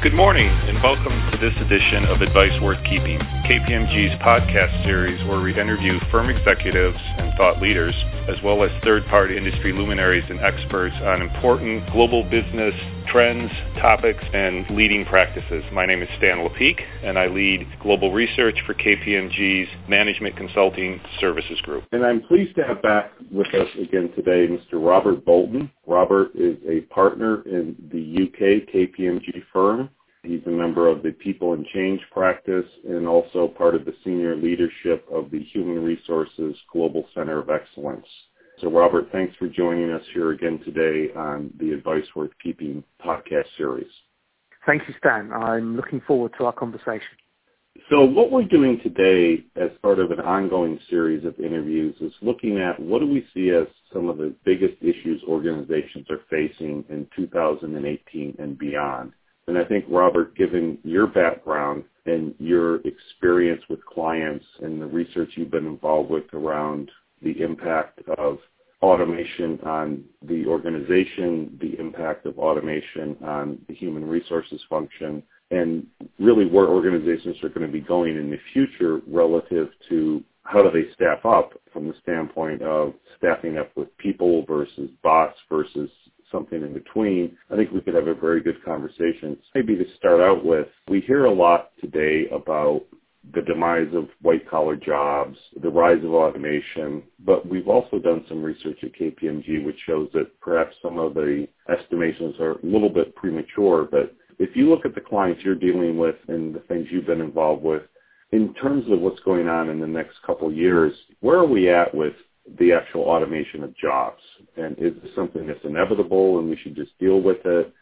Good morning, welcome to this edition of Advice Worth Keeping, KPMG's podcast series where we interview firm executives and thought leaders, as well as third-party industry luminaries and experts on important global business trends, topics, and leading practices. My name is Stan Lepeak, and I lead global research for KPMG's Management Consulting Services Group. And I'm pleased to have back with us again today Mr. Robert Bolton. Robert is a partner in the UK KPMG firm. He's a member of the People and Change practice and also part of the senior leadership of the Human Resources Global Center of Excellence. So, Robert, thanks for joining us here again today on the Advice Worth Keeping podcast series. Thank you, Stan. I'm looking forward to our conversation. So what we're doing today as part of an ongoing series of interviews is looking at what do we see as some of the biggest issues organizations are facing in 2018 and beyond. And I think, Robert, given your background and your experience with clients and the research you've been involved with around the impact of automation on the organization, the impact of automation on the human resources function, and really where organizations are going to be going in the future relative to how do they staff up from the standpoint of staffing up with people versus bots versus something in between, I think we could have a very good conversation. Maybe to start out with, we hear a lot today about the demise of white collar jobs, the rise of automation, but we've also done some research at KPMG which shows that perhaps some of the estimations are a little bit premature, but if you look at the clients you're dealing with and the things you've been involved with, in terms of what's going on in the next couple of years, where are we at with the actual automation of jobs? And is this something that's inevitable and we should just deal with it?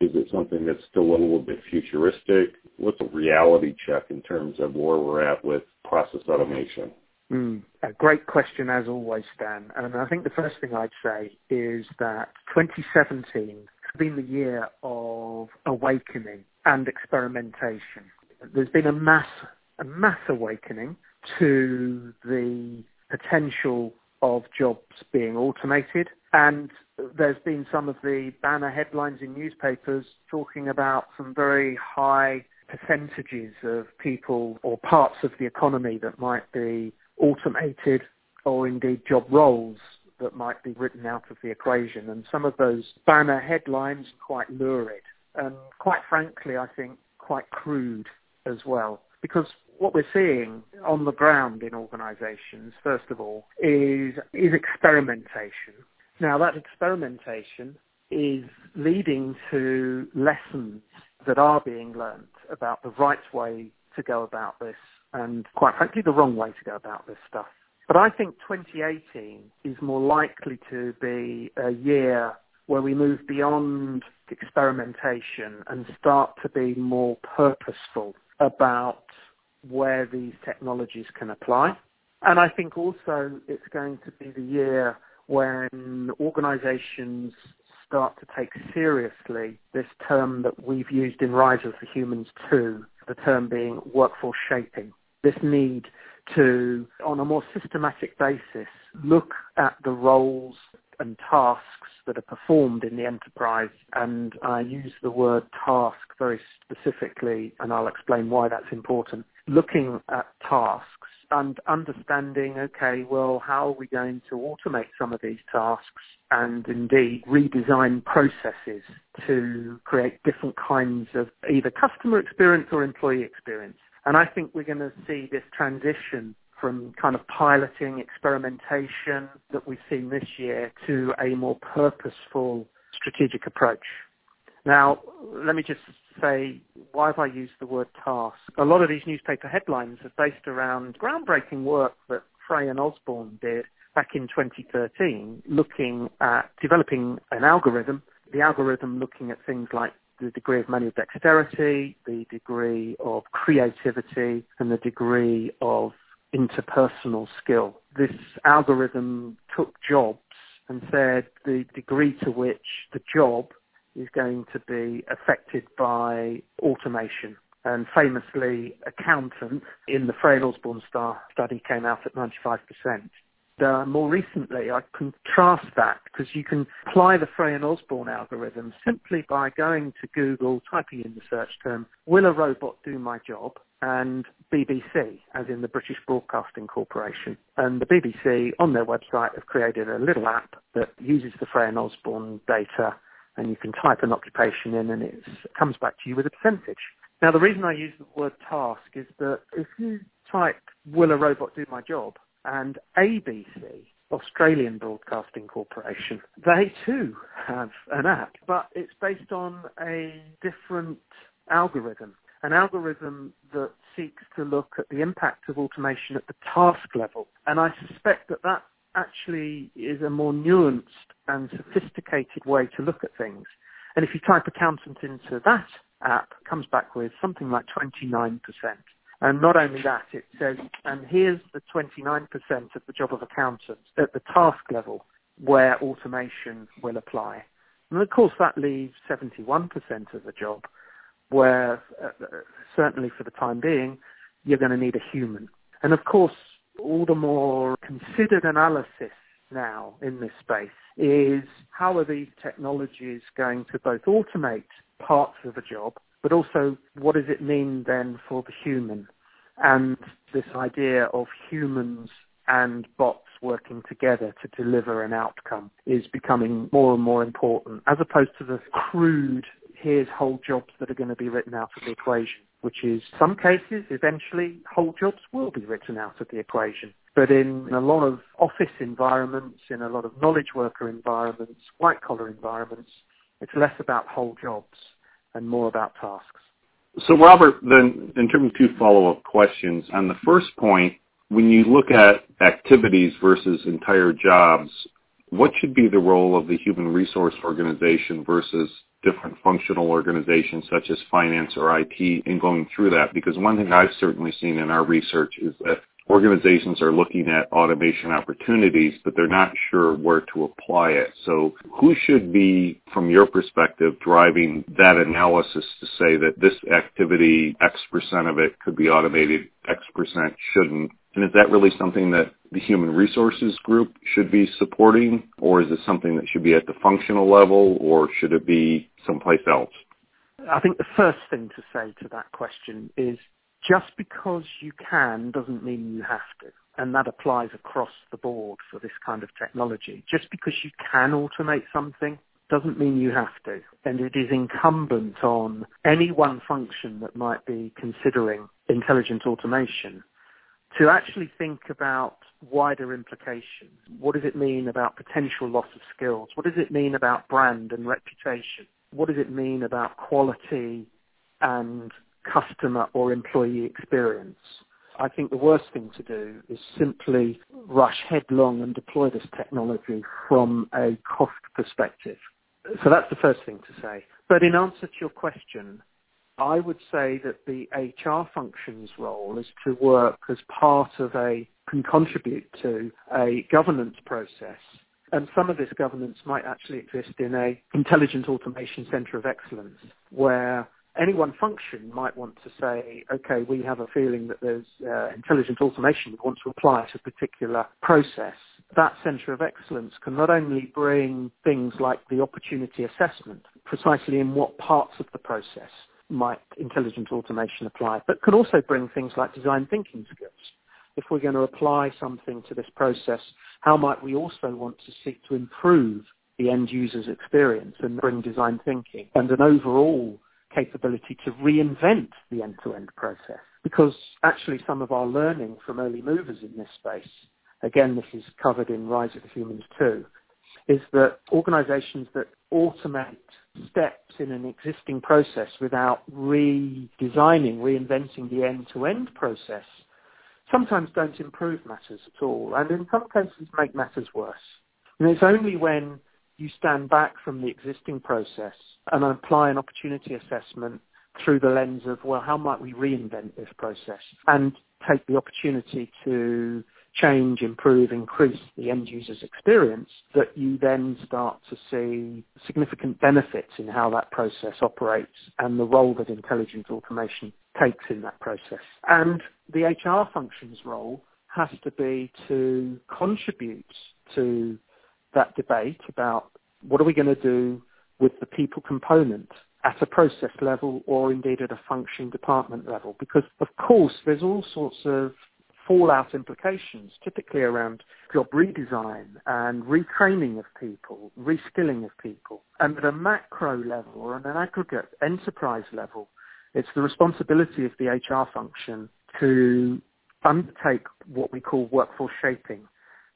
Is it something that's still a little bit futuristic? What's a reality check in terms of where we're at with process automation? Mm, a great question as always, Stan. And I think the first thing I'd say is that 2017 has been the year of awakening and experimentation. There's been a mass, a mass awakening to the potential of jobs being automated. And there's been some of the banner headlines in newspapers talking about some very high percentages of people or parts of the economy that might be automated or indeed job roles that might be written out of the equation. And some of those banner headlines quite lurid and quite frankly, I think quite crude as well. Because what we're seeing on the ground in organisations, first of all, is is experimentation. Now that experimentation is leading to lessons that are being learnt about the right way to go about this and quite frankly the wrong way to go about this stuff. But I think 2018 is more likely to be a year where we move beyond experimentation and start to be more purposeful about where these technologies can apply. And I think also it's going to be the year when organizations start to take seriously this term that we've used in Rise of the Humans 2, the term being workforce shaping. This need to, on a more systematic basis, look at the roles and tasks that are performed in the enterprise. And I use the word task very specifically, and I'll explain why that's important. Looking at tasks and understanding, okay, well, how are we going to automate some of these tasks and indeed redesign processes to create different kinds of either customer experience or employee experience. And I think we're going to see this transition from kind of piloting experimentation that we've seen this year to a more purposeful strategic approach. Now, let me just say, why have I used the word task? A lot of these newspaper headlines are based around groundbreaking work that Frey and Osborne did back in 2013, looking at developing an algorithm, the algorithm looking at things like the degree of manual dexterity, the degree of creativity, and the degree of interpersonal skill. This algorithm took jobs and said the degree to which the job is going to be affected by automation. And famously, accountant in the Osborne Star study came out at 95%. Uh, more recently, I contrast that because you can apply the Frey and Osborne algorithm simply by going to Google, typing in the search term, will a robot do my job? And BBC, as in the British Broadcasting Corporation. And the BBC, on their website, have created a little app that uses the Frey and Osborne data and you can type an occupation in and it comes back to you with a percentage. Now, the reason I use the word task is that if you type, will a robot do my job? And ABC, Australian Broadcasting Corporation, they too have an app, but it's based on a different algorithm, an algorithm that seeks to look at the impact of automation at the task level. And I suspect that that actually is a more nuanced and sophisticated way to look at things. And if you type accountant into that app, it comes back with something like 29%. And not only that, it says, and here's the 29% of the job of accountants at the task level where automation will apply. And of course that leaves 71% of the job where, uh, certainly for the time being, you're going to need a human. And of course, all the more considered analysis now in this space is how are these technologies going to both automate parts of a job, but also what does it mean then for the human? And this idea of humans and bots working together to deliver an outcome is becoming more and more important, as opposed to the crude, here's whole jobs that are going to be written out of the equation which is some cases eventually whole jobs will be written out of the equation. But in a lot of office environments, in a lot of knowledge worker environments, white collar environments, it's less about whole jobs and more about tasks. So Robert, then in terms of two follow-up questions, on the first point, when you look at activities versus entire jobs, what should be the role of the human resource organization versus different functional organizations such as finance or IT in going through that? Because one thing I've certainly seen in our research is that organizations are looking at automation opportunities, but they're not sure where to apply it. So who should be, from your perspective, driving that analysis to say that this activity, X percent of it could be automated, X percent shouldn't? And is that really something that the human resources group should be supporting, or is it something that should be at the functional level, or should it be someplace else? I think the first thing to say to that question is just because you can doesn't mean you have to. And that applies across the board for this kind of technology. Just because you can automate something doesn't mean you have to. And it is incumbent on any one function that might be considering intelligent automation to actually think about wider implications. What does it mean about potential loss of skills? What does it mean about brand and reputation? What does it mean about quality and customer or employee experience? I think the worst thing to do is simply rush headlong and deploy this technology from a cost perspective. So that's the first thing to say. But in answer to your question, I would say that the HR function's role is to work as part of a, can contribute to a governance process. And some of this governance might actually exist in a intelligent automation center of excellence where any one function might want to say, okay, we have a feeling that there's uh, intelligent automation we want to apply to a particular process. That centre of excellence can not only bring things like the opportunity assessment, precisely in what parts of the process might intelligent automation apply, but can also bring things like design thinking skills. If we're going to apply something to this process, how might we also want to seek to improve the end user's experience and bring design thinking and an overall capability to reinvent the end-to-end process? Because actually some of our learning from early movers in this space, again, this is covered in Rise of the Humans 2, is that organizations that automate steps in an existing process without redesigning, reinventing the end-to-end process sometimes don't improve matters at all and in some cases make matters worse. And it's only when you stand back from the existing process and apply an opportunity assessment through the lens of, well, how might we reinvent this process and take the opportunity to change, improve, increase the end user's experience, that you then start to see significant benefits in how that process operates and the role that intelligent automation takes in that process. And the HR function's role has to be to contribute to that debate about what are we going to do with the people component at a process level or indeed at a function department level. Because of course there's all sorts of fallout implications, typically around job redesign and retraining of people, reskilling of people. And at a macro level or at an aggregate enterprise level, it's the responsibility of the HR function to undertake what we call workforce shaping,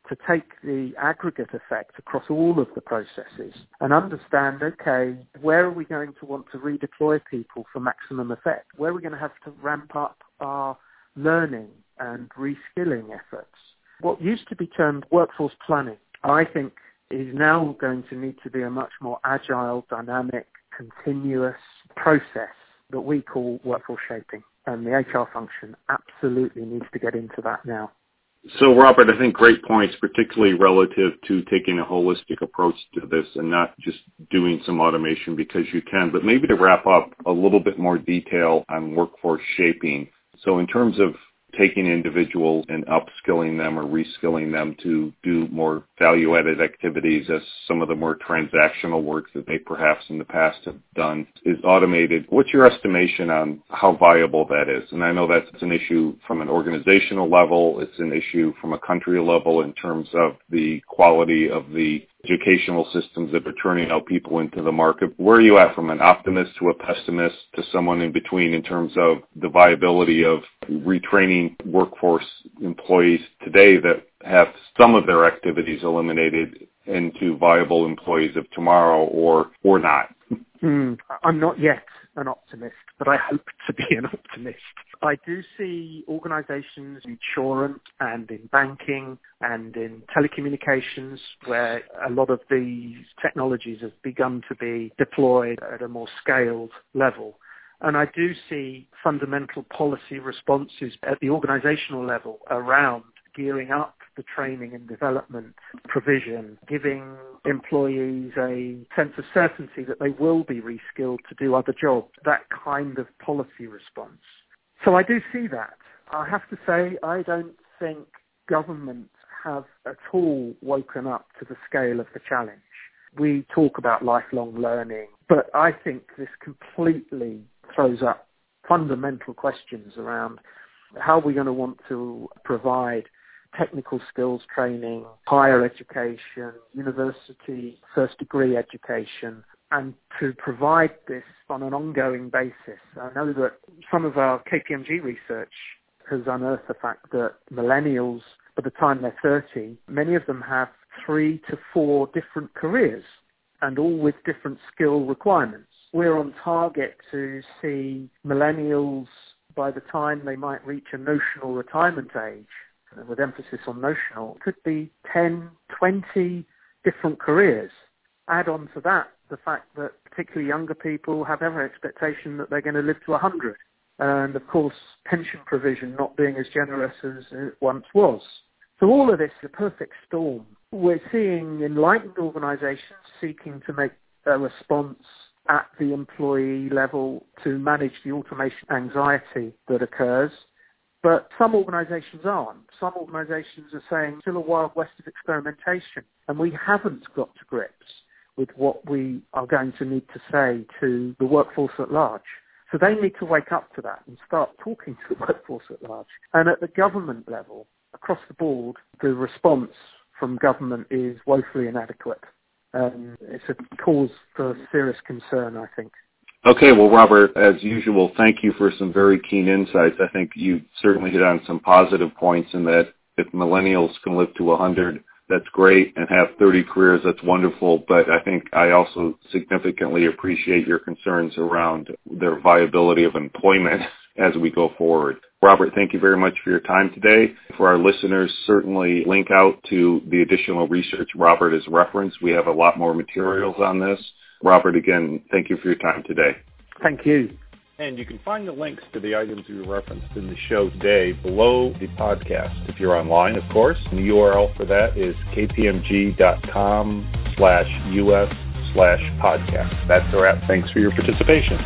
to take the aggregate effect across all of the processes and understand, okay, where are we going to want to redeploy people for maximum effect? Where are we going to have to ramp up our learning and reskilling efforts? What used to be termed workforce planning, I think is now going to need to be a much more agile, dynamic, continuous process that we call workforce shaping. And the HR function absolutely needs to get into that now. So, Robert, I think great points, particularly relative to taking a holistic approach to this and not just doing some automation because you can. But maybe to wrap up a little bit more detail on workforce shaping. So, in terms of taking individuals and upskilling them or reskilling them to do more value-added activities as some of the more transactional work that they perhaps in the past have done is automated. What's your estimation on how viable that is? And I know that's an issue from an organizational level. It's an issue from a country level in terms of the quality of the educational systems that are turning out people into the market. Where are you at from an optimist to a pessimist to someone in between in terms of the viability of retraining workforce employees today that have some of their activities eliminated into viable employees of tomorrow or or not? Mm, I'm not yet an optimist, but I hope to be an optimist. I do see organizations in insurance and in banking and in telecommunications where a lot of these technologies have begun to be deployed at a more scaled level. And I do see fundamental policy responses at the organizational level around gearing up the training and development provision, giving employees a sense of certainty that they will be reskilled to do other jobs, that kind of policy response. So I do see that. I have to say, I don't think governments have at all woken up to the scale of the challenge. We talk about lifelong learning, but I think this completely throws up fundamental questions around how are we're going to want to provide technical skills training, higher education, university first degree education, and to provide this on an ongoing basis. I know that some of our KPMG research has unearthed the fact that millennials, by the time they're 30, many of them have three to four different careers and all with different skill requirements. We're on target to see millennials by the time they might reach a notional retirement age, with emphasis on notional, could be 10, 20 different careers. Add on to that the fact that particularly younger people have every expectation that they're going to live to 100. And of course, pension provision not being as generous as it once was. So all of this is a perfect storm. We're seeing enlightened organizations seeking to make a response at the employee level to manage the automation anxiety that occurs. But some organizations aren't. Some organizations are saying still a wild west of experimentation and we haven't got to grips with what we are going to need to say to the workforce at large. So they need to wake up to that and start talking to the workforce at large. And at the government level, across the board, the response from government is woefully inadequate. Um, it's a cause for serious concern, I think. Okay, well, Robert, as usual, thank you for some very keen insights. I think you certainly hit on some positive points in that if millennials can live to 100, that's great and have 30 careers, that's wonderful. But I think I also significantly appreciate your concerns around their viability of employment as we go forward. Robert, thank you very much for your time today. For our listeners, certainly link out to the additional research Robert has referenced. We have a lot more materials on this. Robert, again, thank you for your time today. Thank you. And you can find the links to the items we referenced in the show today below the podcast. If you're online, of course, the URL for that is kpmg.com slash us slash podcast. That's our app. Thanks for your participation.